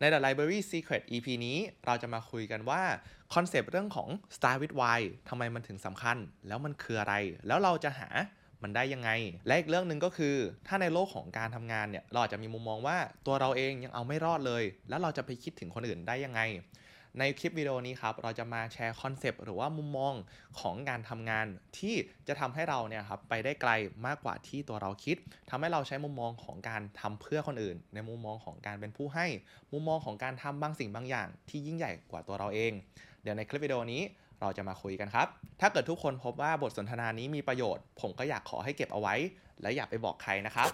ใน The Library Secret EP นี้เราจะมาคุยกันว่า concept เรื่องของ Start with Why ทำไมมันถึงสำคัญ แล้วมันคืออะไร แล้วเราจะหามันได้ยังไง และอีกเรื่องหนึ่งก็คือ ถ้าในโลกของการทำงานเนี่ย เราอาจจะมีมุมมองว่าตัวเราเองยังเอาไม่รอดเลย แล้วเราจะไปคิดถึงคนอื่นได้ยังไง ในคลิปวิดีโอนี้ครับเราจะมาแชร์ concept หรือว่ามุมมองของการทำงานที่จะทำให้เราเนี่ยครับไปได้ไกลมากกว่าที่ตัวเราคิดทำให้เราใช้มุมมองของการทำเพื่อคนอื่น ในมุมมองของการเป็นผู้ให้ มุมมองของการทำบางสิ่งบางอย่าง ที่ยิ่งใหญ่กว่าตัวเราเอง เดี๋ยวในคลิปวิดีโอนี้เราจะมาคุยกันครับ ถ้าเกิดทุกคนพบว่าบทสนทนานี้มีประโยชน์ ผมก็อยากขอให้เก็บเอาไว้ และอย่าไปบอกใครนะครับ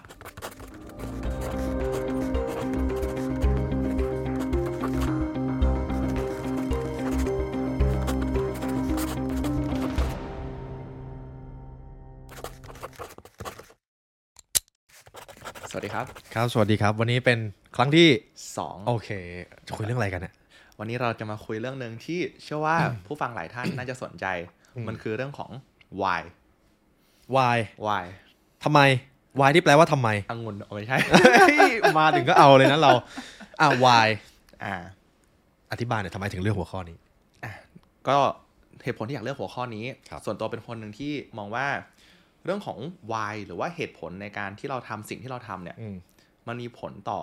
สวัสดีครับ ครับ สวัสดีครับ วันนี้เป็นครั้งที่ 2 โอเค จะคุยเรื่องอะไรกันเนี่ยวันนี้เราจะมาคุยเรื่องหนึ่งที่เชื่อว่าผู้ฟังหลายท่านน่าจะสนใจอืมมันคือเรื่องของ why why why ทำไม why ที่แปลว่าทำไมองุ่นเอาไม่ใช่ มาถึงก็เอาเลยนะเรา อะ why อ่า อธิบายหน่อยทำไมถึงเลือกหัวข้อนี้ ก็เหตุผลที่อยากเลือกหัวข้อนี้ครับส่วนตัวเป็นคนหนึ่งที่มองว่า เรื่องของ why หรือว่าเหตุผลในการที่เราทำสิ่งที่เราทำเนี่ยอืมมันมีผลต่อ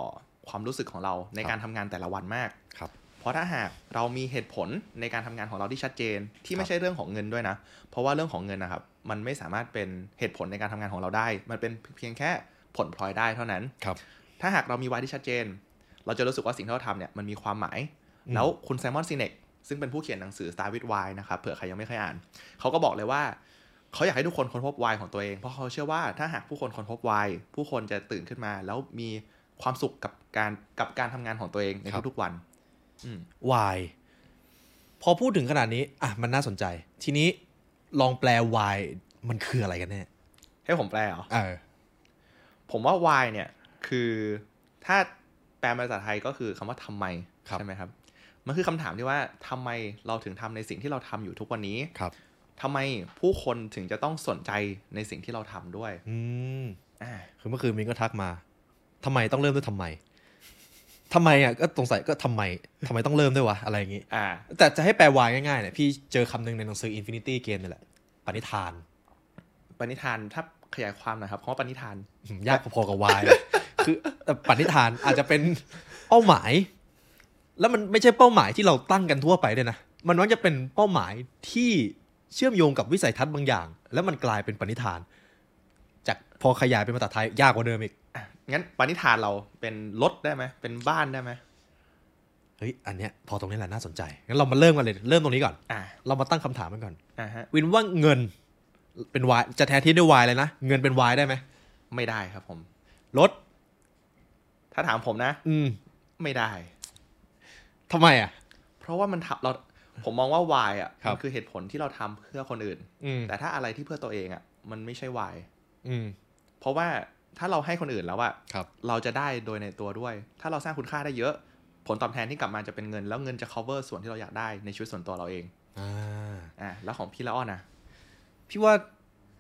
ความรู้สึกของเราในครับการทำงานแต่ละวันมากครับเพราะถ้าหากเรามีเหตุผลในการทำงานของเราที่ชัดเจน ที่ครัไม่บใช่เรื่องของเงินด้วยนะ เพราะว่าเรื่องของเงินนะครับ มันไม่สามารถเป็นเหตุผลในการทำงานของเราได้ มันเป็นเพียงแค่ผลพลอยได้เท่านั้นครับ ถ้าหากเรามีวายที่ชัดเจน เราจะรู้สึกว่าสิ่งที่เราทำเนี่ยมันมีความหมายอืมแล้วคุณไซมอนซีเนกซึ่งเป็นผู้เขียนหนังสือ Start with Why นะครับเผื่อใครยังไม่เคยอ่าน เขาก็บอกเลยว่า เขาอยากให้ทุกคนค้นพบ Why ของตัวเอง เพราะเขาเชื่อว่าถ้าหากผู้คนค้นพบ Why ผู้คนจะตื่นขึ้นมา แล้วมีความสุขกับการกับการทำงานของตัวเองในครับทุกๆวันอืม why พอพูดถึงขนาดนี้ อะ มันน่าสนใจ ทีนี้ลองแปล why มันคืออะไรกันแน่ให้ผมแปลเหรอเออผมว่า why เนี่ย คือถ้าแปลเป็นภาษาไทยก็คือคำว่าทำไมครับใช่ไหมครับ มันคือคำถามที่ว่าทำไมเราถึงทำในสิ่งที่เราทำอยู่ทุกวันนี้ครับ ทำไมผู้คนถึงจะต้องสนใจในสิ่งที่เราทำด้วย อืมอ่าคือเมื่อคืนมินก็ทักมาทำไมต้องเริ่มด้วยทำไมทำไมอะก็สงสัยก็ทำไมทำไมต้องเริ่มด้วยวะอะไรอย่างงี้ อ่า แต่จะให้แปล why ง่ายๆเนี่ยพี่เจอคำหนึ่งในหนังสือ Infinity Game นี่แหละ ปณิธาน ปณิธานถ้าขยายความหนะครับคำว่าปณิธานอืมยากพอๆกับวายเลยคือแต่ปณิธานอาจจะเป็นเป้าหมาย แล้วมันไม่ใช่เป้าหมายที่เราตั้งกันทั่วไปด้วยนะมันมักจะเป็นเป้าหมายที่ เชื่อมโยงกับวิสัยทัศน์บางอย่าง แล้วมันกลายเป็นปณิธาน จากพอขยายเป็นภาษาไทยยากกว่าเดิมอีกอะงั้นปณิธานเราเป็นรถได้ไหมเป็นบ้านได้ไหมเฮ้ยอันเนี้ยพอตรงนี้แหละน่าสนใจงั้นเรามาเริ่มกันเลยเริ่มตรงนี้ก่อนอ่าเรามาตั้งคำถามกันก่อนอ่าฮะวินว่าเงินเป็นวายจะแทนที่ด้วยวายเลยนะเงินเป็นวายได้ไหมไม่ได้ครับผมรถถ้าถามผมนะ อืม ไม่ได้ทำไมอะ เพราะว่ามันทำเรา ผมมองว่า why อะครับมันคือเหตุผลที่เราทำเพื่อคนอื่นอืมแต่ถ้าอะไรที่เพื่อตัวเองอะ มันไม่ใช่ why อืมเพราะว่าถ้าเราให้คนอื่นแล้วอะครับเราจะได้โดยในตัวด้วย ถ้าเราสร้างคุณค่าได้เยอะ ผลตอบแทนที่กลับมาจะเป็นเงิน แล้วเงินจะ cover ส่วนที่เราอยากได้ในชีวิตส่วนตัวเราเองอ่าอะแล้วของพี่ละอ้อนนะพี่ว่า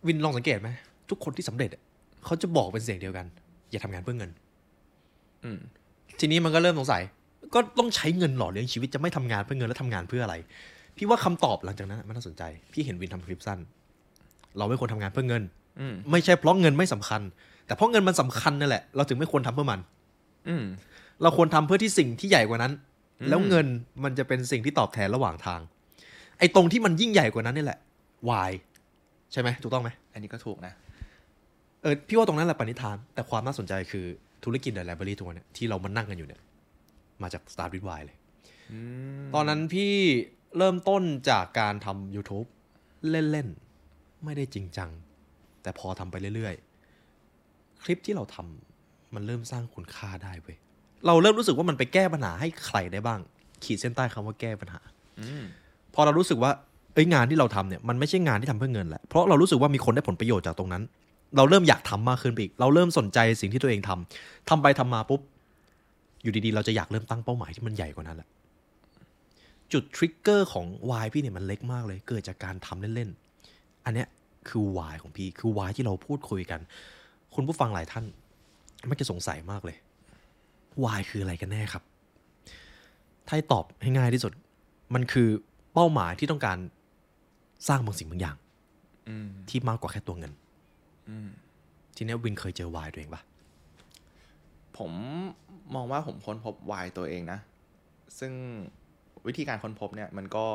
วินลองสังเกตไหมทุกคนที่สำเร็จอะเขาจะบอกเป็นเสียงเดียวกัน อย่าทำงานเพื่อเงิน อืมทีนี้มันก็เริ่มสงสัย ก็ต้องใช้เงินหล่อเลี้ยงชีวิตจะไม่ทำงานเพื่อเงินแล้วทำงานเพื่ออะไร พี่ว่าคำตอบหลังจากนั้นมันน่าสนใจ พี่เห็นวินทำคลิปสั้น เราไม่ควรทำงานเพื่อเงินอืมไม่ใช่เพราะเงินไม่สำคัญ แต่เพราะเงินมันสำคัญนั่นแหละ เราถึงไม่ควรทำเพื่อมัน อืมเราควรทำเพื่อที่สิ่งที่ใหญ่กว่านั้นอืมแล้วเงินมันจะเป็นสิ่งที่ตอบแทนระหว่างทาง ไอ้ตรงที่มันยิ่งใหญ่กว่านั้นนี่แหละ why ใช่ไหมถูกต้องไหมอันนี้ก็ถูกนะเออพี่ว่าตรงนั้นแหละปณิธาน แต่ความน่าสนใจคือธุรกิจ The Library ทุกวันเนี่ยที่เรามานั่งกันอยู่เนี่ย มาจาก Start with Why เลยอืมตอนนั้นพี่เริ่มต้นจากการทำ YouTube เล่น ๆ ไม่ได้จริงจัง แต่พอทำไปเรื่อย ๆ คลิปที่เราทำมันเริ่มสร้างคุณค่าได้เว้ยเราเริ่มรู้สึกว่ามันไปแก้ปัญหาให้ใครได้บ้าง ขีดเส้นใต้คำว่าแก้ปัญหาอืมพอเรารู้สึกว่าเอ้ยงานที่เราทำเนี่ยมันไม่ใช่งานที่ทำเพื่อเงินแหละเพราะเรารู้สึกว่ามีคนได้ผลประโยชน์จากตรงนั้น เราเริ่มอยากทำมากขึ้นไปอีก เราเริ่มสนใจสิ่งที่ตัวเองทำทำไปทำมาปุ๊บ อยู่ดีๆ เราจะอยากเริ่มตั้งเป้าหมายที่มันใหญ่กว่านั้นแหละจุดทริกเกอร์ของวายพี่เนี่ยมันเล็กมากเลย เกิดจากการทำเล่นๆ อันเนี้ยคือวายของพี่คือวายที่เราพูดคุยกัน คุณผู้ฟังหลายท่านมักจะสงสัยมากเลยวายคืออะไรกันแน่ครับ ถ้าให้ตอบให้ง่ายที่สุด มันคือเป้าหมายที่ต้องการสร้างบางสิ่งบางอย่างอืมที่มากกว่าแค่ตัวเงินอืมทีเนี้ยวินเคยเจอวายตัวเองปะ ผมมองว่าผมค้นพบวายตัวเองนะ ซึ่งวิธีการค้นพบเนี่ยมันก็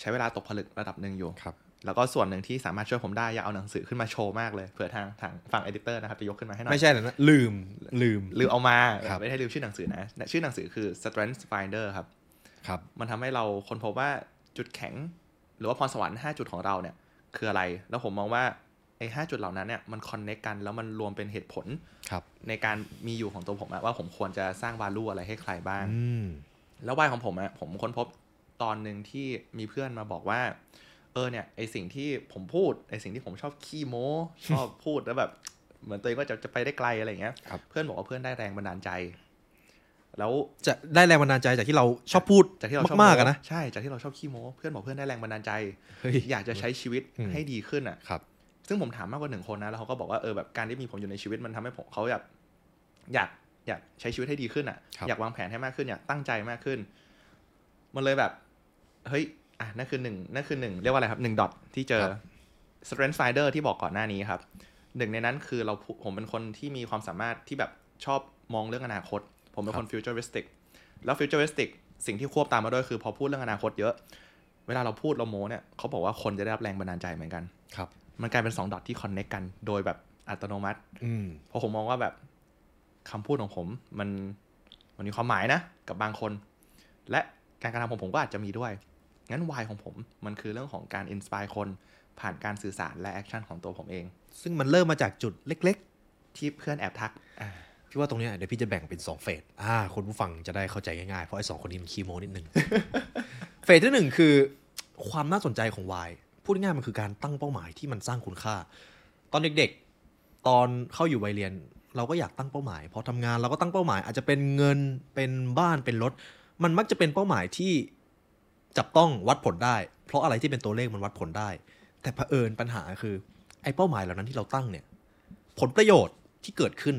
ใช้เวลาตกผลึกระดับหนึ่งอยู่ครับ แล้วก็ส่วนหนึ่งที่สามารถช่วยผมได้ อยากเอาหนังสือขึ้นมาโชว์มากเลยเผื่อทางทางฝั่งเอดิเตอร์นะครับจะยกขึ้นมาให้หน่อย ไม่ใช่นะลืมลืมลืมเอามาครับไม่ได้ลืมชื่อหนังสือนะ ชื่อหนังสือคือ Strength Finder ครับ ครับ มันทำให้เราค้นพบว่าจุดแข็ง หรือว่าพรสวรรค์ 5 จุดของเราเนี่ย คืออะไร แล้วผมมองว่า ไอ้ห้าจุดเหล่านั้นเนี่ยมันคอนเน c กกันแล้วมันรวมเป็นเหตุผลครับในการมีอยู่ของตัวผมอะว่าผมควรจะสร้างวาลูอะไรให้ใครบ้างอืมแล้ววายของผมอะผมค้นพบตอนหนึ่งที่มีเพื่อนมาบอกว่า เออเนี่ยไอสิ่งที่ผมพูดไอสิ่งที่ผมชอบขี้โม้ชอบพูดแล้วแบบ เหมือนตัวเองก็จะจะไปได้ไกลอะไรอย่างเงี้ยครับเพื่อนบอกว่าเพื่อนได้แรงบันดาลใจ แล้วจะได้แรงบันดาลใจจากที่เราชอบพูดจากที่เราชอบมากๆโอะนะใช่จากที่เราชอบขี้โม้เพื่อนบอกเพื่อนได้แรงบันดาลใจเฮ้ยอยากจะใช้ชีวิตอืมให้ดีขึ้นอะครับ ซึ่งผมถามมากกว่าหนึ่งคนนะ แล้วเขาก็บอกว่าเออแบบการที่มีผมอยู่ในชีวิตมันทำให้ผมเขาอยากอยากอยากใช้ชีวิตให้ดีขึ้นอะครับอยากวางแผนให้มากขึ้นอยากตั้งใจมากขึ้น มันเลยแบบ เฮ้ย อะนั่นคือหนึ่งนั่นคือหนึ่งเรียกว่าอะไรครับหนึ่งดอทที่เจอ strength finder ที่บอกก่อนหน้านี้ครับหนึ่งในนั้นคือเราพูผมเป็นคนที่มีความสามารถที่แบบชอบมองเรื่องอนาคต ผมเป็นคน futuristic แล้ว futuristic สิ่งที่ควบตามมาด้วยคือพอพูดเรื่องอนาคตเยอะ เวลาเราพูดเราโม้เนี่ยเขาบอกว่าคนจะได้รับแรงบันดาลใจเหมือนกันครับ มันกลายเป็นสอง dot ที่ connect กัน โดยแบบอัตโนมัติ อืมเพราะผมมองว่าแบบคำพูดของผม มันมันมีความหมายนะ กับบางคน และการกระทำของผมก็อาจจะมีด้วย งั้น why ของผมมันคือเรื่องของการ inspire คนผ่านการสื่อสารและ action ของตัวผมเอง ซึ่งมันเริ่มมาจากจุดเล็กที่เพื่อนแอบทักอ่าๆพี่ว่าตรงเนี้ยเดี๋ยวพี่จะแบ่งเป็น2เฟสอ่าคนผู้ฟังจะได้เข้าใจง่ายๆ เพราะไอ้สองคนนี้มันคีโมนิดนึง เฟสที่หนึ่งคือความน่าสนใจของวาย พูดง่ายๆมันคือการตั้งเป้าหมายที่มันสร้างคุณค่า ตอนเด็กๆ ตอนเข้าอยู่วัยเรียน เราก็อยากตั้งเป้าหมาย พอทำงานเราก็ตั้งเป้าหมาย อาจจะเป็นเงินเป็นบ้านเป็นรถ มันมักจะเป็นเป้าหมายที่จับต้องวัดผลได้ เพราะอะไรที่เป็นตัวเลขมันวัดผลได้ แต่เผอิญปัญหาคือไอ้เป้าหมายเหล่านั้นที่เราตั้งเนี่ย ผลประโยชน์ที่เกิดขึ้น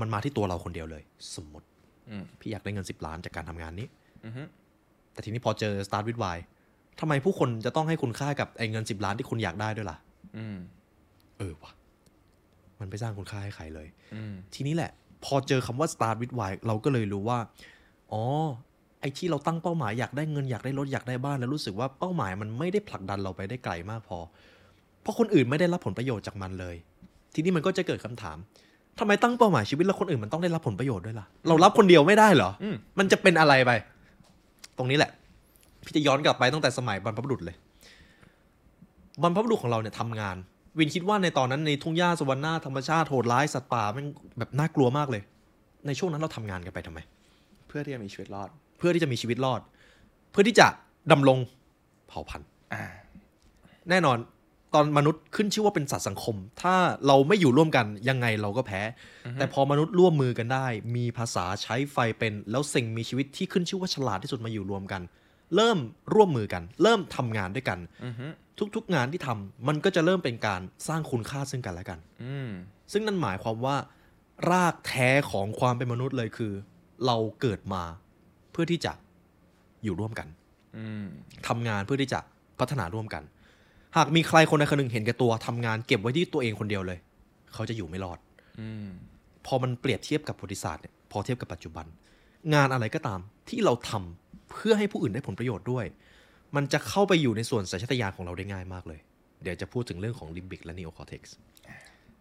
มันมาที่ตัวเราคนเดียวเลย สมมติอืมพี่อยากได้เงิน10ล้านจากการทำงานนี้อือฮึแต่ทีนี้พอเจอ Start with Why ทำไมผู้คนจะต้องให้คุณค่ากับไอ้เงิน10ล้านที่คุณอยากได้ด้วยล่ะ อืม เออวะมันไปสร้างคุณค่าให้ใครเลยอืมทีนี้แหละ พอเจอคำว่า Start with Why เราก็เลยรู้ว่า อ๋อ ไอ้ที่เราตั้งเป้าหมายอยากได้เงินอยากได้รถอยากได้บ้านแล้วรู้สึกว่าเป้าหมายมันไม่ได้ผลักดันเราไปได้ไกลมากพอ เพราะคนอื่นไม่ได้รับผลประโยชน์จากมันเลย ทีนี้มันก็จะเกิดคำถามทำไมตั้งเป้าหมายชีวิตแล้วคนอื่นมันต้องได้รับผลประโยชน์ด้วยล่ะ เรารับคนเดียวไม่ได้เหรออืมมันจะเป็นอะไรไป ตรงนี้แหละ พี่จะย้อนกลับไปตั้งแต่สมัยบรรพบุรุษเลยบรรพบุรุษของเราเนี่ยทำงาน วินคิดว่าในตอนนั้นในทุ่งหญ้าสวรรค์หน้าธรรมชาติโหดร้ายสัตว์ป่าแมันแบบน่ากลัวมากเลย ในช่วงนั้นเราทำงานกันไปทำไม เพื่อที่จะมีชีวิตรอด เพื่อที่จะมีชีวิตรอด เพื่อที่จะดำรงเผ่าพันธุ์อ่าแน่นอนตอนมนุษย์ขึ้นชื่อว่าเป็นสัตว์สังคม ถ้าเราไม่อยู่ร่วมกันยังไงเราก็แพ้ แต่พอมนุษย์ร่วมมือกันได้ มีภาษาใช้ไฟเป็น แล้วสิ่งมีชีวิตที่ขึ้นชื่อว่าฉลาดที่สุดมาอยู่รวมกัน เริ่มร่วมมือกัน เริ่มทำงานด้วยกันอือฮึทุกๆงานที่ทำมันก็จะเริ่มเป็นการสร้างคุณค่าซึ่งกันและกันอืมซึ่งนั่นหมายความว่า รากแท้ของความเป็นมนุษย์เลยคือ เราเกิดมาเพื่อที่จะอยู่ร่วมกันอืมทำงานเพื่อที่จะพัฒนาร่วมกัน หากมีใครคนใดคนหนึ่งเห็นแก่ตัวทำงานเก็บไว้ที่ตัวเองคนเดียวเลย เขาจะอยู่ไม่รอดอืมพอมันเปรียบเทียบกับประวัติศาสตร์เนี่ยพอเทียบกับปัจจุบัน งานอะไรก็ตามที่เราทำ เพื่อให้ผู้อื่นได้ผลประโยชน์ด้วย มันจะเข้าไปอยู่ในส่วนสัญชาตญาณของเราได้ง่ายมากเลย เดี๋ยวจะพูดถึงเรื่องของลิมบิกและ neocortex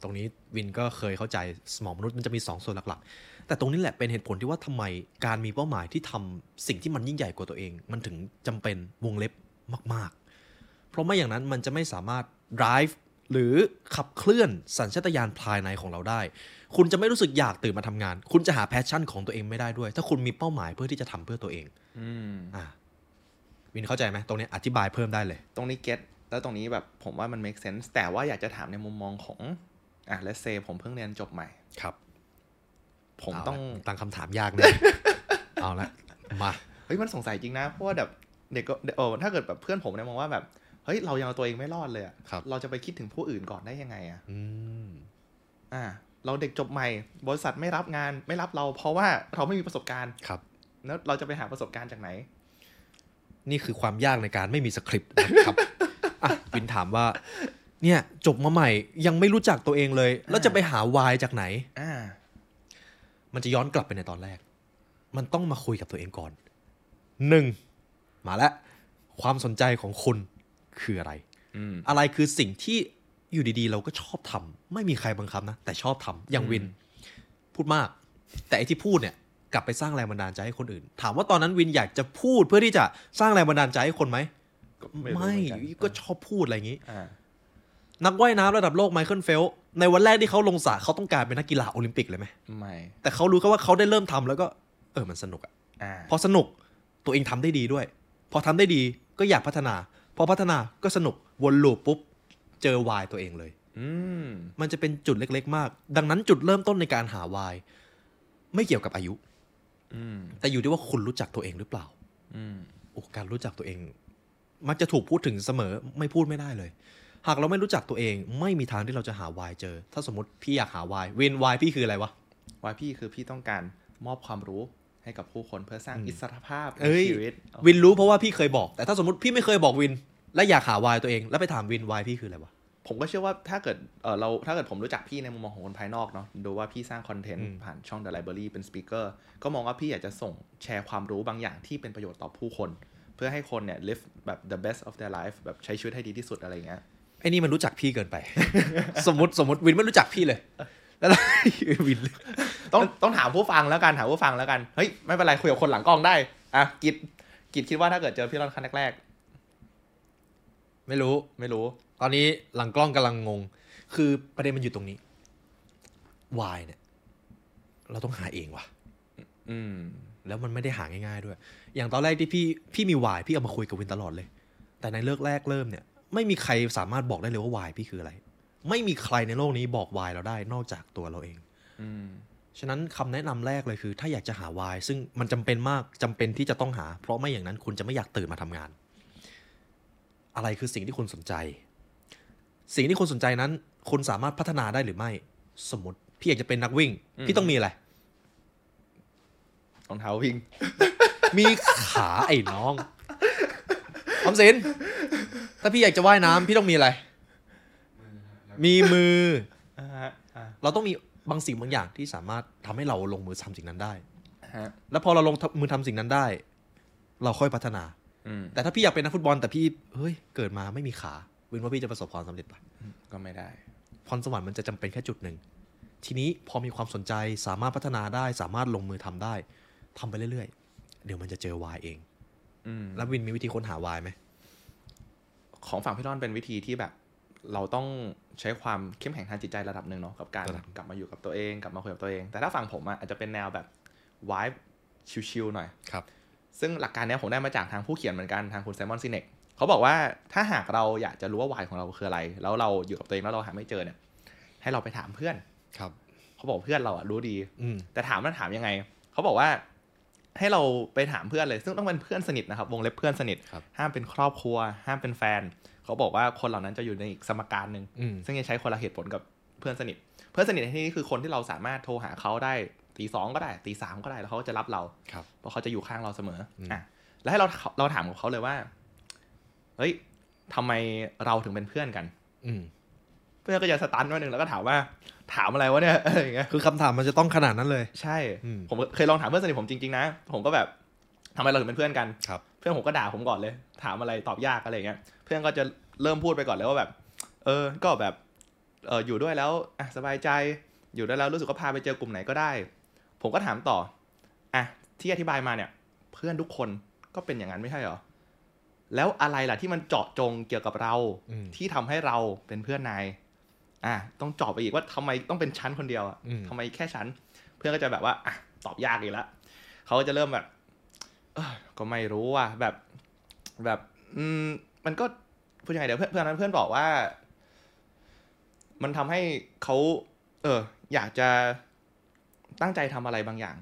ตรงนี้วินก็เคยเข้าใจสมองมนุษย์มันจะมี 2 ส่วนหลักๆ แต่ตรงนี้แหละเป็นเหตุผลที่ว่าทำไมการมีเป้าหมายที่ทำสิ่งที่มันยิ่งใหญ่กว่าตัวเอง มันถึงจำเป็นวงเล็บมาก ๆ เพราะไม่อย่างนั้นมันจะไม่สามารถ drive หรือขับเคลื่อนสัญชาตญาณภายในของเราได้ คุณจะไม่รู้สึกอยากตื่นมาทำงาน คุณจะหา passion ของตัวเองไม่ได้ด้วย ถ้าคุณมีเป้าหมายเพื่อที่จะทำเพื่อตัวเอง อืมอ่าวินเข้าใจไหมตรงนี้อธิบายเพิ่มได้เลย ตรงนี้เก็ตแล้วตรงนี้แบบผมว่ามัน make sense แต่ว่าอยากจะถามในมุมมองของอะ let's say ผมเพิ่งเรียนจบใหม่ครับ ผมต้องเาละตั้งคำถามยากนะเอาละมาเฮ้ยมันสงสัยจริงนะ เพราะว่าแบบเด็กก็เออถ้าเกิดแบบเพื่อนผมเนี่ยมองว่าแบบเฮ้ยเรายังเอาตัวเองไม่รอดเลยอะครับเราจะไปคิดถึงผู้อื่นก่อนได้ยังไงอะอืมอ่า เราเด็กจบใหม่ บริษัทไม่รับงานไม่รับเรา เพราะว่าเราไม่มีประสบการณ์ครับ แล้วเราจะไปหาประสบการณ์จากไหน นี่คือความยากในการไม่มีสคริปต์นะครับอะวินถามว่า เนี่ยจบมาใหม่ยังไม่รู้จักตัวเองเลย แล้วจะไปหาวายจากไหนอ่ามันจะย้อนกลับไปในตอนแรก มันต้องมาคุยกับตัวเองก่อนหนึ่งมาแล้วความสนใจของคุณคืออะไรอืมอะไรคือสิ่งที่อยู่ดีๆ เราก็ชอบทำไม่มีใครบังคับนะ แต่ชอบทำอย่างวิน พูดมาก แต่ไอที่พูดเนี่ย กลับไปสร้างแรงบันดาลใจให้คนอื่น ถามว่าตอนนั้นวินอยากจะพูดเพื่อที่จะสร้างแรงบันดาลใจให้คนไหมก็ไม่รู้เหมือนกันก็ชอบพูดอะไรอย่างนี้อ่านักว่ายน้ำระดับโลก Michael Phelps ในวันแรกที่เขาลงสระเขาต้องการเป็นนักกีฬาโอลิมปิกเลยไหมไม่แต่เขารู้แค่ว่าเขาได้เริ่มทำแล้วก็ เออมันสนุกอะอ่าพอสนุกตัวเองทำได้ดีด้วย พอทำได้ดีก็อยากพัฒนา พอพัฒนาก็สนุกวน loop ปุ๊บ เจอวายตัวเองเลย อืมมันจะเป็นจุดเล็ก ๆ มาก ดังนั้นจุดเริ่มต้นในการหาวายไม่เกี่ยวกับอายุอืม แต่อยู่ที่ว่าคุณรู้จักตัวเองหรือเปล่าอืมโอ้การรู้จักตัวเอง มักจะถูกพูดถึงเสมอไม่พูดไม่ได้เลย หากเราไม่รู้จักตัวเอง ไม่มีทางที่เราจะหาวายเจอ ถ้าสมมติพี่อยากหาวายเวนวายพี่คืออะไรวะวายพี่คือพี่ต้องการมอบความรู้ให้กับผู้คนเพื่อสร้างอืมอิสรภาพในเอ้ยชีวิตวินรู้เพราะว่าพี่เคยบอก แต่ถ้าสมมติพี่ไม่เคยบอกวิน และอยากหา why ตัวเอง แล้วไปถามวิน why พี่คืออะไรวะ ผมก็เชื่อว่าถ้าเกิดเออเราถ้าเกิดผมรู้จักพี่ในมุมมองของคนภายนอกเนาะดูว่าพี่สร้างคอนเทนต์อืมผ่านช่อง The Library เป็น speaker ก็มองว่าพี่อยากจะส่งแชร์ความรู้บางอย่างที่เป็นประโยชน์ต่อผู้คน เพื่อให้คนเนี่ย live แบบ the best of their life แบบใช้ชีวิตให้ดีที่สุดอะไรอย่างเงี้ยไอ้นี่มันรู้จักพี่เกินไป สมมติสมมติวินไม่รู้จักพี่เลย แล้ววินต้องต้องถามผู้ฟังแล้วกันถามผู้ฟังแล้วกันเฮ้ยไม่เป็นไรคุยกับคนหลังกล้องได้อะกิดกิดคิดว่าถ้าเกิดเจอพี่รอนครั้งแรกไม่รู้ๆไม่รู้ ตอนนี้หลังกล้องกำลังงง คือประเด็นมันอยู่ตรงนี้วายเนี่ย เราต้องหาเองว่ะ อืม แล้วมันไม่ได้หาง่ายๆด้วย อย่างตอนแรกที่พี่พี่มีวายพี่เอามาคุยกับวินตลอดเลย แต่ในเลิกแรกเริ่มเนี่ย ไม่มีใครสามารถบอกได้เลยว่าวายพี่คืออะไร ไม่มีใครในโลกนี้บอกวายเราได้นอกจากตัวเราเอง อืมฉะนั้นคำแนะนำแรกเลยคือ ถ้าอยากจะหาวายซึ่งมันจำเป็นมากจำเป็นที่จะต้องหา เพราะไม่อย่างนั้นคุณจะไม่อยากตื่นมาทำงาน อะไรคือสิ่งที่คุณสนใจ สิ่งที่คุณสนใจนั้น คุณสามารถพัฒนาได้หรือไม่ สมมติ พี่อยากจะเป็นนักวิ่ง พี่ต้องมีอะไรรองเท้าวิ่ง มีขาไอ้น้องออมสินถ้าพี่อยากจะว่ายน้ำพี่ต้องมีอะไร มีมืออ่าฮะอ่าเราต้องมีบางสิ่งบางอย่างที่สามารถทำให้เราลงมือทำสิ่งนั้นได้ฮะแล้วพอเราลงมือทำสิ่งนั้นได้ เราค่อยพัฒนาอืมแต่ถ้าพี่อยากเป็นนักฟุตบอลแต่พี่เฮ้ยเกิดมาไม่มีขา วินว่าพี่จะประสบความสำเร็จปะก็ไม่ได้ พรสวรรค์มันจะจำเป็นแค่จุดหนึ่ง ทีนี้พอมีความสนใจสามารถพัฒนาได้ สามารถลงมือทำได้ทำไปเรื่อยๆ เดี๋ยวมันจะเจอวายเองอืมแล้ววินมีวิธีค้นหาวายไหม ของฝั่งพี่รอนเป็นวิธีที่แบบ เราต้องใช้ความเข้มแข็งทางจิตใจระดับหนึ่งเนาะกับการระดับกลับมาอยู่กับตัวเองกลับมาคุยกับตัวเอง แต่ถ้าฝั่งผมอะอาจจะเป็นแนวแบบวายชิลๆหน่อยครับ ซึ่งหลักการเนี้ยผมได้มาจากทางผู้เขียนเหมือนกันทางคุณไซมอนซินเนก เขาบอกว่าถ้าหากเราอยากจะรู้ว่าวายของเราคืออะไร แล้วเราอยู่กับตัวเองแล้วเราหาไม่เจอเนี่ย ให้เราไปถามเพื่อนครับ เขาบอกเพื่อนเราอะรู้ดีอืมแต่ถามมันถามยังไง เขาบอกว่า ให้เราไปถามเพื่อนเลย ซึ่งต้องเป็นเพื่อนสนิทนะครับ วงเล็บเพื่อนสนิทครับห้ามเป็นครอบครัว ห้ามเป็นแฟน เขาบอกว่าคนเหล่านั้นจะอยู่ในอีกสมการหนึ่งอืมซึ่งจะใช้คนละเหตุผลกับเพื่อนสนิท เพื่อนสนิทในที่นี้คือคนที่เราสามารถโทรหาเขาได้ตีสองก็ได้ตีสามก็ได้แล้วเขาก็จะรับเราครับเพราะเขาจะอยู่ข้างเราเสมออมอะแล้วให้เราเราถามกับเขาเลยว่า เฮ้ยทำไมเราถึงเป็นเพื่อนกัน อืมเพื่อนก็จะสตันไว้หนึ่งแล้วก็ถามว่า ถามอะไรวะเนี่ยอะไรอย่างเงี้ยคือคำถามมันจะต้องขนาดนั้นเลย ใช่อืมผมเคยลองถามเพื่อนสนิทผมจริงๆนะ ผมก็แบบทำไมเราถึงเป็นเพื่อนกันครับ เพื่อนผมก็ด่าผมก่อนเลย ถามอะไรตอบยากอะไรอย่างเงี้ย เพื่อนก็จะเริ่มพูดไปก่อนเลยว่าแบบ เออ ก็แบบเอออยู่ด้วยแล้วอะสบายใจ อยู่ด้วยแล้วรู้สึกว่าพาไปเจอกลุ่มไหนก็ได้ ผมก็ถามต่อ อะที่อธิบายมาเนี่ย เพื่อนทุกคนก็เป็นอย่างนั้นไม่ใช่เหรอ แล้วอะไรล่ะที่มันเจาะจงเกี่ยวกับเราอืมที่ทำให้เราเป็นเพื่อนนายอะต้องเจาะไปอีกว่าทำไมต้องเป็นชั้นคนเดียวอะอืมทำไมแค่ชั้น เพื่อนก็จะแบบว่าอะตอบยากอีกแล้วเขาก็จะเริ่มแบบเอ้อก็ไม่รู้อะแบบ แบบอืมมันก็พูดยังไงเดี๋ยวเพื่อนเพื่อนนั้นเพื่อนบอกว่า มันทำให้เขาเออ อยากจะตั้งใจทำอะไรบางอย่าง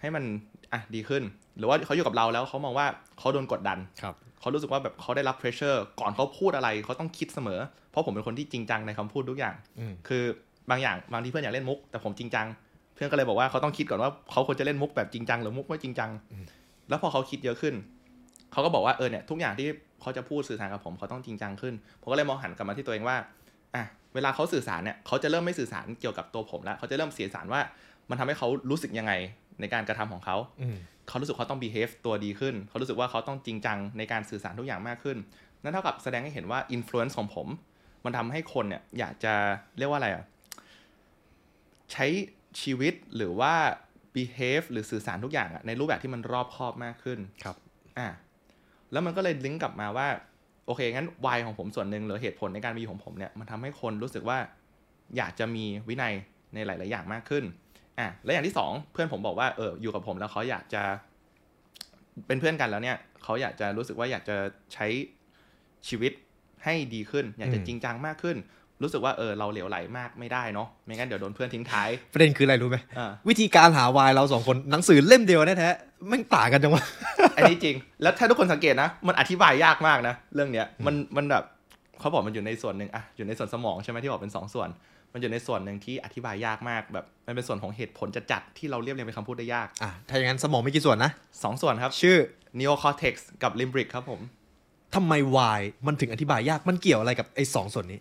ให้มันอะดีขึ้น หรือว่าเขาอยู่กับเราแล้วเขามองว่าเขาโดนกดดันครับ เขารู้สึกว่าแบบเขาได้รับ pressure ก่อนเขาพูดอะไรเขาต้องคิดเสมอ เพราะผมเป็นคนที่จริงจังในคำพูดทุกอย่างอืมคือบางอย่างบางทีเพื่อนอยากเล่นมุก แต่ผมจริงจัง เพื่อนก็เลยบอกว่าเขาต้องคิดก่อนว่าเขาควรจะเล่นมุกแบบจริงจังหรือมุกไม่จริงจัง แล้วพอเขาคิดเยอะขึ้นเขาก็บอกว่าเออเนี่ยทุกอย่างที่เขาจะพูดสื่อสารกับผมเขาต้องจริงจังขึ้น ผมก็เลยมองหันกลับมาที่ตัวเองว่าอะเวลาเขาสื่อสารเนี่ยเขาจะเริ่มไม่สื่อสารเกี่ยวกับตัวผมแล้วเขาจะเริ่มสื่อสารว่ามันทำให้เขารู้สึกยังไงในการกระทำของเขาอืม เขารู้สึกเขาต้อง behave ตัวดีขึ้น เขารู้สึกว่าเขาต้องจริงจังในการสื่อสารทุกอย่างมากขึ้น นั่นเท่ากับแสดงให้เห็นว่า influence ของผม มันทำให้คนเนี่ยอยากจะเรียกว่าอะไรอะ ใช้ชีวิตหรือว่า behave หรือสื่อสารทุกอย่างอะในรูปแบบที่มันรอบคอบมากขึ้น ครับ อะแล้วมันก็เลยลิงก์กลับมาว่า โอเค งั้นวายของผมส่วนหนึ่งหรือเหตุผลในการมีของผมเนี่ย มันทำให้คนรู้สึกว่าอยากจะมีวินัยในหลาย ๆ อย่างมากขึ้น อะและอย่างที่สองเพื่อนผมบอกว่าเอออยู่กับผมแล้วเขาอยากจะ เป็นเพื่อนกันแล้วเนี่ยเขาอยากจะรู้สึกว่าอยากจะใช้ชีวิตให้ดีขึ้น อยากจะอืมจริงจังมากขึ้น รู้สึกว่าเออเราเหลวไหลมากไม่ได้เนาะไม่งั้นเดี๋ยวโดนเพื่อนทิ้งท้ายประเด็นคืออะไรรู้ไหมอ่าวิธีการหาวายเราสองคนหนังสือเล่มเดียวแท้ๆแม่งต่างกันจังวะอันนี้จริง แล้วถ้าทุกคนสังเกตนะ มันอธิบายยากมากนะเรื่องเนี้ยมันมันแบบเขาบอกมันอยู่ในส่วนหนึ่งอะอยู่ในส่วนสมองใช่ไหมที่บอกเป็นสองส่วน มันอยู่ในส่วนหนึ่งที่อธิบายยากมากแบบมันเป็นส่วนของเหตุผลจัดๆที่เราเรียบเรียงเป็นคำพูดได้ยากอะถ้าอย่างนั้นสมองไม่กี่ส่วนนะสองส่วนครับ ชื่อ neocortex กับ limbic ครับผมทำไมวายมันถึงอธิบายยากมันเกี่ยวอะไรกับไอ้สองส่วนนี้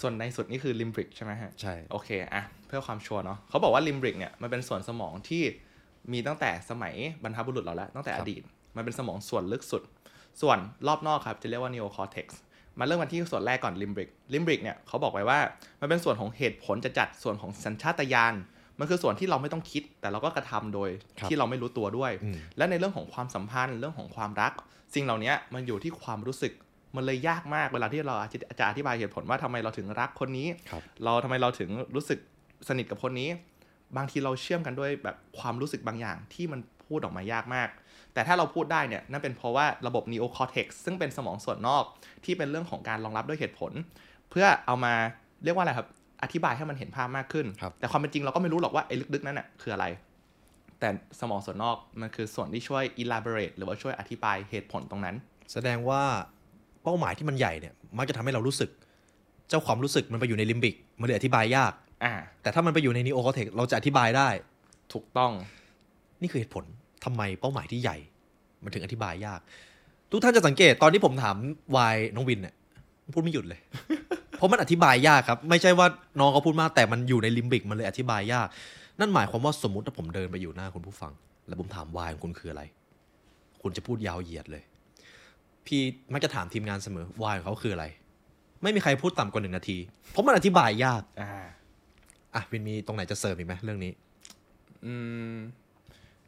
ส่วนในสุดนี่คือ limbic ใช่ไหมฮะใช่ โอเคอะเพื่อความชัวร์เนาะเขาบอกว่า limbic เนี่ยมันเป็นส่วนสมองที่มีตั้งแต่สมัยบรรพบุรุษเราแล้วตั้งแต่อดีต มันเป็นสมองส่วนลึกสุด ส่วนรอบนอกครับจะเรียกว่า neocortex มาเริ่มกันที่ส่วนแรกก่อน limbic limbic เนี่ยเขาบอกไว้ว่ามันเป็นส่วนของเหตุผลจะจัดส่วนของสัญชาตญาณมันคือส่วนที่เราไม่ต้องคิด แต่เราก็กระทำโดยครับที่เราไม่รู้ตัวด้วยอืมและในเรื่องของความสัมพันธ์เรื่องของความรัก สิ่งเหล่านี้มันอยู่ที่ความรู้สึกมันเลยยากมากเวลาที่เราจะจะอธิบายเหตุผลว่าทำไมเราถึงรักคนนี้ครับเราทำไมเราถึงรู้สึกสนิทกับคนนี้ บางทีเราเชื่อมกันด้วยแบบความรู้สึกบางอย่างที่มันพูดออกมายากมาก แต่ถ้าเราพูดได้เนี่ยนั่นเป็นเพราะว่าระบบ neocortex ซึ่งเป็นสมองส่วนนอกที่เป็นเรื่องของการรองรับด้วยเหตุผล เพื่อเอามาเรียกว่าอะไรครับอธิบายให้มันเห็นภาพมากขึ้นครับแต่ความเป็นจริงเราก็ไม่รู้หรอกว่าไอ้ลึกๆนั้นน่ะคืออะไร แต่สมองส่วนนอกมันคือส่วนที่ช่วย elaborate หรือว่าช่วยอธิบายเหตุผลตรงนั้น แสดงว่าเป้าหมายที่มันใหญ่เนี่ยมักจะทำให้เรารู้สึก เจ้าความรู้สึกมันไปอยู่ในลิมบิก มันเลยอธิบายยาก อ่า แต่ถ้ามันไปอยู่ใน neocortex เราจะอธิบายได้ ถูกต้อง นี่คือเหตุผลทำไมเป้าหมายที่ใหญ่ มันถึงอธิบายยาก ทุกท่านจะสังเกตตอนที่ผมถาม why น้องวินเนี่ยพูดไม่หยุดเลย เพราะมันอธิบายยากครับ ไม่ใช่ว่าน้องเขาพูดมากแต่มันอยู่ในลิมบิกมันเลยอธิบายยาก นั่นหมายความว่าสมมติถ้าผมเดินไปอยู่หน้าคุณผู้ฟัง แล้วผมถาม why ของคุณคืออะไร คุณจะพูดยาวเหยียดเลย พี่มักจะถามทีมงานเสมอวายของเขาคืออะไร ไม่มีใครพูดต่ำกว่าหนึ่งนาที เพราะมันอธิบายยาก อ่าอะวินมีตรงไหนจะเสริมอีกไหมเรื่องนี้ อืม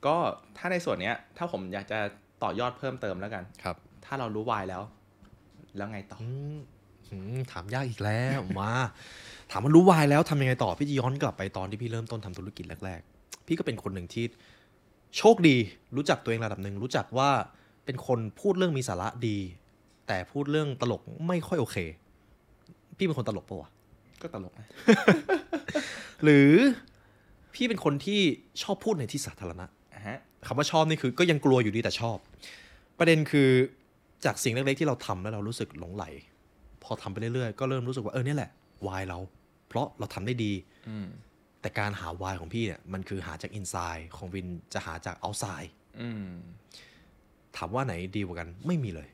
ก็ถ้าในส่วนเนี้ย ถ้าผมอยากจะต่อยอดเพิ่มเติมแล้วกัน ครับ ถ้าเรารู้วายแล้ว แล้วไงต่ออืมอืมถามยากอีกแล้วมาถามว่ารู้วายแล้วทำยังไงต่อพี่จะย้อนกลับไปตอนที่พี่เริ่มต้นทำธุรกิจแรกๆ พี่ก็เป็นคนหนึ่งที่โชคดี รู้จักตัวเองระดับหนึ่งรู้จักว่าเป็นคนพูดเรื่องมีสาระดี แต่พูดเรื่องตลกไม่ค่อยโอเค พี่เป็นคนตลกปะวะ ก็ตลกนะ หรือพี่เป็นคนที่ชอบพูดในที่สาธารณะอะฮะคำว่าชอบนี่คือก็ยังกลัวอยู่ดีแต่ชอบ ประเด็นคือจากสิ่งเล็กๆที่เราทำแล้วเรารู้สึกหลงไหล พอทำไปเรื่อยๆ ก็เริ่มรู้สึกว่าเออเนี่ยแหละวายเรา เพราะเราทำได้ดีอืมแต่การหาวายของพี่เนี่ยมันคือหาจากอินไซด์ของวินจะหาจากเอาไซด์อืมถามว่าไหนดีกว่ากันไม่มีเลย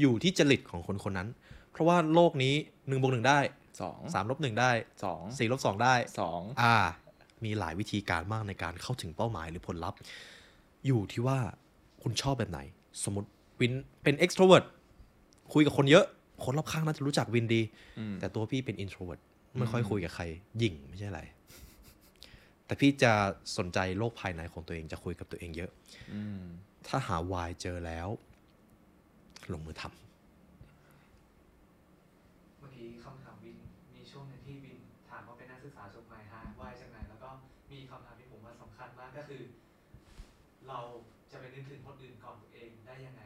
อยู่ที่จริตของคนคนนั้น เพราะว่าโลกนี้หนึ่งบวกหนึ่งได้ สองสามลบหนึ่งได้สองสี่ลบสองได้สองอ่า มีหลายวิธีการมากในการเข้าถึงเป้าหมายหรือผลลัพธ์ อยู่ที่ว่าคุณชอบแบบไหน สมมติวินเป็น extrovert คุยกับคนเยอะ คนรอบข้างน่าจะรู้จักวินดีอืมแต่ตัวพี่เป็น introvert ไม่ค่อยคุยกับใครหยิ่งไม่ใช่อะไร แต่พี่จะสนใจโลกภายในของตัวเองจะคุยกับตัวเองเยอะอืมถ้าหาวายเจอแล้ว ลงมือทำเมื่อกี้ค คัญมากก็คือ เราจะไปนึกถึงคนอื่นก่อนตัวเองได้ยังไง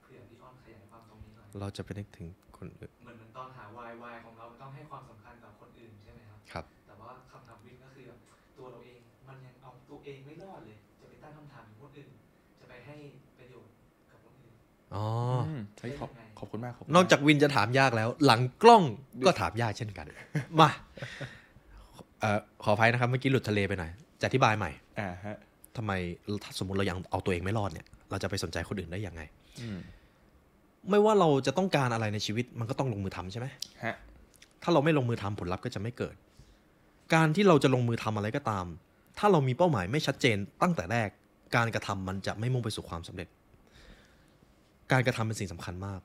เผื่อพี่อ้อนขยายความตรงนี้หน่อยเราจะไปนึกถึงคนอื่นเหมือนเหมือนตอนหาวายวายของเรามันต้องให้ความสำคัญกับคนอื่นใช่ไหมครับครับ แต่ว่าคำถามวินก็คือแบบตัวเราเองมันยังเอาตัวเองไม่รอดเลย จะไปตั้งคำถามถึงคนอื่น จะไปให้ประโยชน์กับคนอื่นอ๋อมเฮ้ยขอบขอบคุณมากขอบคุณนอกจากวินจะถามยากแล้ว หลังกล้องก็ถามยากเช่นกัน มาเอ่อขออภัยนะครับ เมื่อกี้หลุดทะเลไปหน่อย จะอธิบายใหม่อ่าฮะทำไมถ้าสมมติเรายังเอาตัวเองไม่รอดเนี่ย เราจะไปสนใจคนอื่นได้ยังไงอืมไม่ว่าเราจะต้องการอะไรในชีวิตมันก็ต้องลงมือทำใช่ไหมฮะถ้าเราไม่ลงมือทำผลลัพธ์ก็จะไม่เกิด การที่เราจะลงมือทำอะไรก็ตาม ถ้าเรามีเป้าหมายไม่ชัดเจนตั้งแต่แรก การกระทำมันจะไม่มุ่งไปสู่ความสำเร็จ การกระทำเป็นสิ่งสำคัญมาก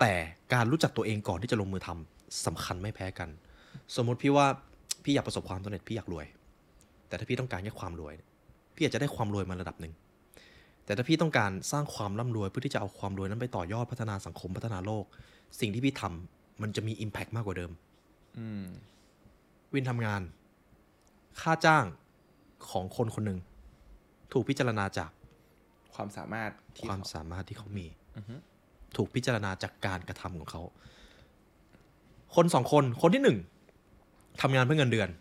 แต่การรู้จักตัวเองก่อนที่จะลงมือทำสำคัญไม่แพ้กัน สมมติพี่ว่าพี่อยากประสบความสำเร็จพี่อยากรวย แต่ถ้าพี่ต้องการแค่ความรวย พี่อาจจะได้ความรวยมาระดับหนึ่ง แต่ถ้าพี่ต้องการสร้างความร่ำรวยเพื่อที่จะเอาความรวยนั้นไปต่อยอดพัฒนาสังคมพัฒนาโลก สิ่งที่พี่ทำมันจะมี Impact มากกว่าเดิมอืมวินทำงาน ค่าจ้างของคนคนหนึ่งถูกพิจารณาจากความสามารถที่ความเขสามารถที่เขามีอือฮึถูกพิจารณาจากการกระทำของเขา คนสองคน คนที่หนึ่งทำงานเพื่อเงินเดือนฮะ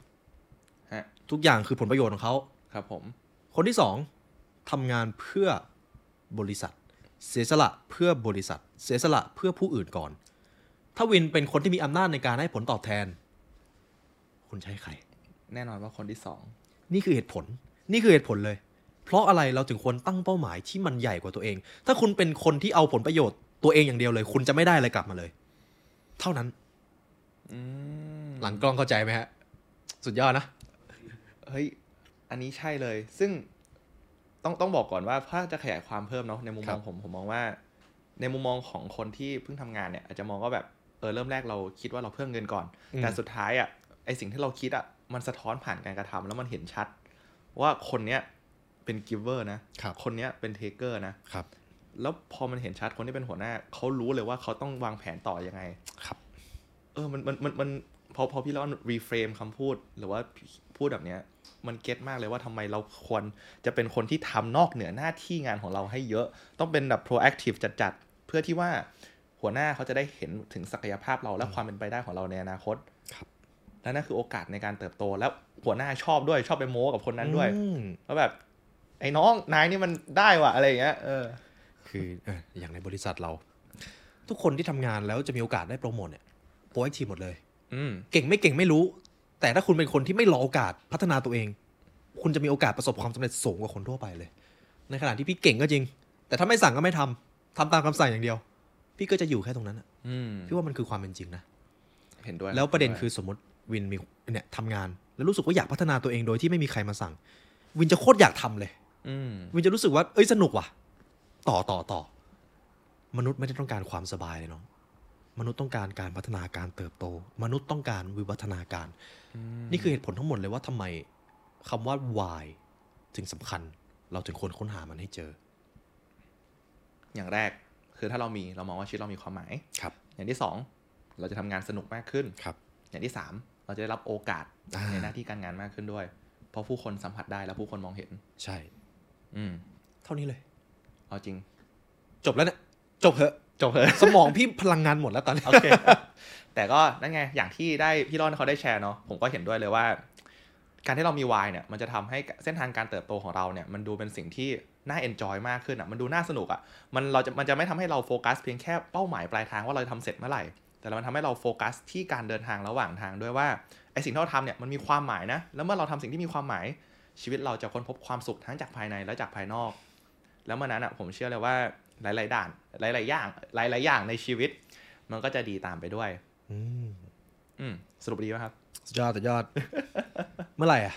ทุกอย่างคือผลประโยชน์ของเขาครับผม คนที่สองทำงานเพื่อบริษัท เสียสละเพื่อบริษัท เสียสละเพื่อผู้อื่นก่อน ถ้าวินเป็นคนที่มีอำนาจในการให้ผลตอบแทน คุณใช้ใคร แน่นอนว่าคนที่สองนี่คือเหตุผล นี่คือเหตุผลเลย เพราะอะไรเราถึงควรตั้งเป้าหมายที่มันใหญ่กว่าตัวเอง ถ้าคุณเป็นคนที่เอาผลประโยชน์ตัวเองอย่างเดียวเลย คุณจะไม่ได้อะไรกลับมาเลย เท่านั้นอืมหลังกล้องเข้าใจไหมฮะ สุดยอดนะ เฮ้ยอันนี้ใช่เลย ซึ่งต้องต้องบอกก่อนว่าถ้าจะขยายความเพิ่มเนาะในมุมมองครับผมผมมองว่า ในมุมมองของคนที่เพิ่งทำงานเนี่ยอาจจะมองว่าแบบเออเริ่มแรกเราคิดว่าเราเพิ่มเงินก่อน แต่สุดท้ายอะไอสิ่งที่เราคิดอะมันสะท้อนผ่านการกระทำแล้วมันเห็นชัด ว่าคนเนี้ยเป็น giver นะครับคนเนี้ยเป็น taker นะครับ แล้วพอมันเห็นชัดคนที่เป็นหัวหน้าเขารู้เลยว่าเขาต้องวางแผนต่อยังไง ครับ เออมันมันมันมันพอพอพี่เล่า reframe คำพูดหรือว่าพูดแบบเนี้ย มัน get มากเลยว่าทำไมเราควรจะเป็นคนที่ทำนอกเหนือหน้าที่งานของเราให้เยอะ ต้องเป็นแบบ proactive จัดๆ เพื่อที่ว่าหัวหน้าเขาจะได้เห็นถึงศักยภาพเราและความเป็นไปได้ของเราในอนาคตครับและนั่นคือโอกาสในการเติบโต แล้วหัวหน้าชอบด้วยชอบไปโม้กับคนนั้นด้วยอืมแล้วแบบ ไอ้น้องนายนี่มันได้ว่ะอะไรอย่างเงี้ยเออ คือเอออย่างในบริษัทเรา ทุกคนที่ทำงานแล้วจะมีโอกาสได้โปรโมทเนี่ยโปรแอคทีฟหมดเลยอืมเก่งไม่เก่งไม่รู้ แต่ถ้าคุณเป็นคนที่ไม่รอโอกาสพัฒนาตัวเอง คุณจะมีโอกาสประสบความสำเร็จสูงกว่าคนทั่วไปเลย ในขณะที่พี่เก่งก็จริง แต่ถ้าไม่สั่งก็ไม่ทำทำตามคำสั่งอย่างเดียว พี่ก็จะอยู่แค่ตรงนั้นอะอืมพี่ว่ามันคือความเป็นจริงนะเห็นด้วยแล้วประเด็นคือสมมติวินมีเนี่ยทำงาน แล้วรู้สึกว่าอยากพัฒนาตัวเองโดยที่ไม่มีใครมาสั่ง วินจะโคตรอยากทำเลยอืมวินจะรู้สึกว่า เอ้ยสนุกว่ะ ต่อต่อต่อมนุษย์ไม่ได้ต้องการความสบายเลยน้อง มนุษย์ต้องการการพัฒนาการเติบโต มนุษย์ต้องการวิวัฒนาการ นี่คือเหตุผลทั้งหมดเลยว่าทำไมคำว่า why ถึงสำคัญ เราถึงควรค้นหามันให้เจอ อย่างแรกคือถ้าเรามีเรามองว่าชีวิตเรามีความหมายครับ อย่างที่สองเราจะทำงานสนุกมากขึ้นครับ อย่างที่สามเราจะได้รับโอกาสอ่าในหน้าที่การงานมากขึ้นด้วย เพราะผู้คนสัมผัสได้และผู้คนมองเห็น ใช่ อืม เท่านี้เลย เอาจริง จบแล้วเนี่ยจบเหอะ จบเลยสมองพี่พลังงานหมดแล้วตอนนี้โอเคแต่ก็นั่นไงอย่างที่ได้พี่ร่อนเขาได้แชร์เนาะผมก็เห็นด้วยเลยว่า การที่เรามีวายเนี่ยมันจะทำให้เส้นทางการเติบโตของเราเนี่ยมันดูเป็นสิ่งที่น่า enjoy มากขึ้นอะมันดูน่าสนุกอะมันเราจะมันจะไม่ทำให้เราโฟกัสเพียงแค่เป้าหมายปลายทางว่าเราจะทำเสร็จเมื่อไหร่ แต่มันทำให้เราโฟกัสที่การเดินทางระหว่างทางด้วยว่าไอสิ่งที่เราทำเนี่ยมันมีความหมายนะแล้วเมื่อเราทำสิ่งที่มีความหมาย ชีวิตเราจะค้นพบความสุขทั้งจากภายในและจากภายนอก แล้วเมื่อนั้นอะผมเชื่อเลยว่า หลาย ๆ ด่าน หลาย ๆ อย่าง หลาย ๆ อย่างในชีวิต มันก็จะดีตามไปด้วย อืมอืมสรุปดีไหมครับสุดยอดสุดยอด เมื่อไหร่อะ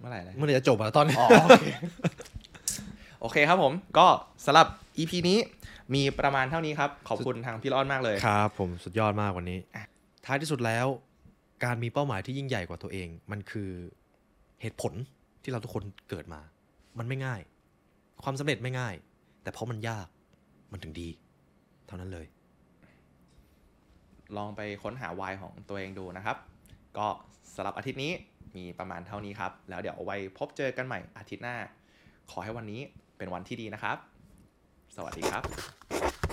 เมื่อไหร่เลยเมื่อไหร่จะจบอะตอนนี้อ๋อโอเคโอเคครับผม ก็สำหรับ EP นี้มีประมาณเท่านี้ครับ ขอบคุณทางพี่ร้อนมากเลยครับ ผมสุดยอดมากวันนี้ ท้ายที่สุดแล้ว การมีเป้าหมายที่ยิ่งใหญ่กว่าตัวเอง มันคือเหตุผลที่เราทุกคนเกิดมา มันไม่ง่าย ความสำเร็จไม่ง่าย แต่เพราะมันยากมันถึงดี เท่านั้นเลย ลองไปค้นหาวายของตัวเองดูนะครับ ก็สำหรับอาทิตย์นี้มีประมาณเท่านี้ครับ แล้วเดี๋ยวเอาไว้พบเจอกันใหม่อาทิตย์หน้า ขอให้วันนี้เป็นวันที่ดีนะครับ สวัสดีครับ